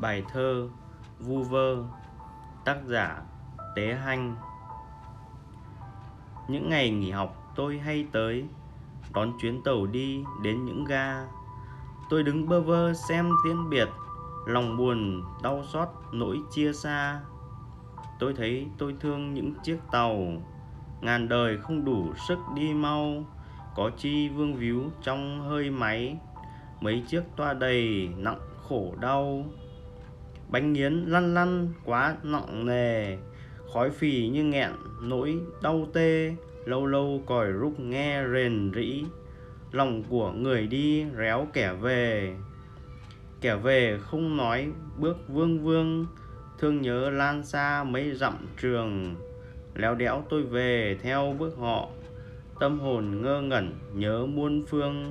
Bài thơ Vu vơ, Tác giả Tế Hanh. Những ngày nghỉ học tôi hay tới, Đón chuyến tàu đi đến những ga. Tôi đứng bơ vơ xem tiễn biệt Lòng buồn, đau xót, nỗi chia xa. Tôi thấy tôi thương những chiếc tàu, Ngàn đời không đủ sức đi mau. Có chi vương víu trong hơi máy, Mấy chiếc toa đầy nặng khổ đau. Bánh nghiến lăn lăn quá nặng nề. Khói phì như nghẹn, nỗi đau tê, Lâu lâu còi rúc nghe rền rĩ. Lòng của người đi réo kẻ về. Kẻ về không nói, bước vương vương. Thương nhớ lan xa mấy dặm trường. Léo đẽo tôi về theo bước họ. Tâm hồn ngơ ngẩn, nhớ muôn phương.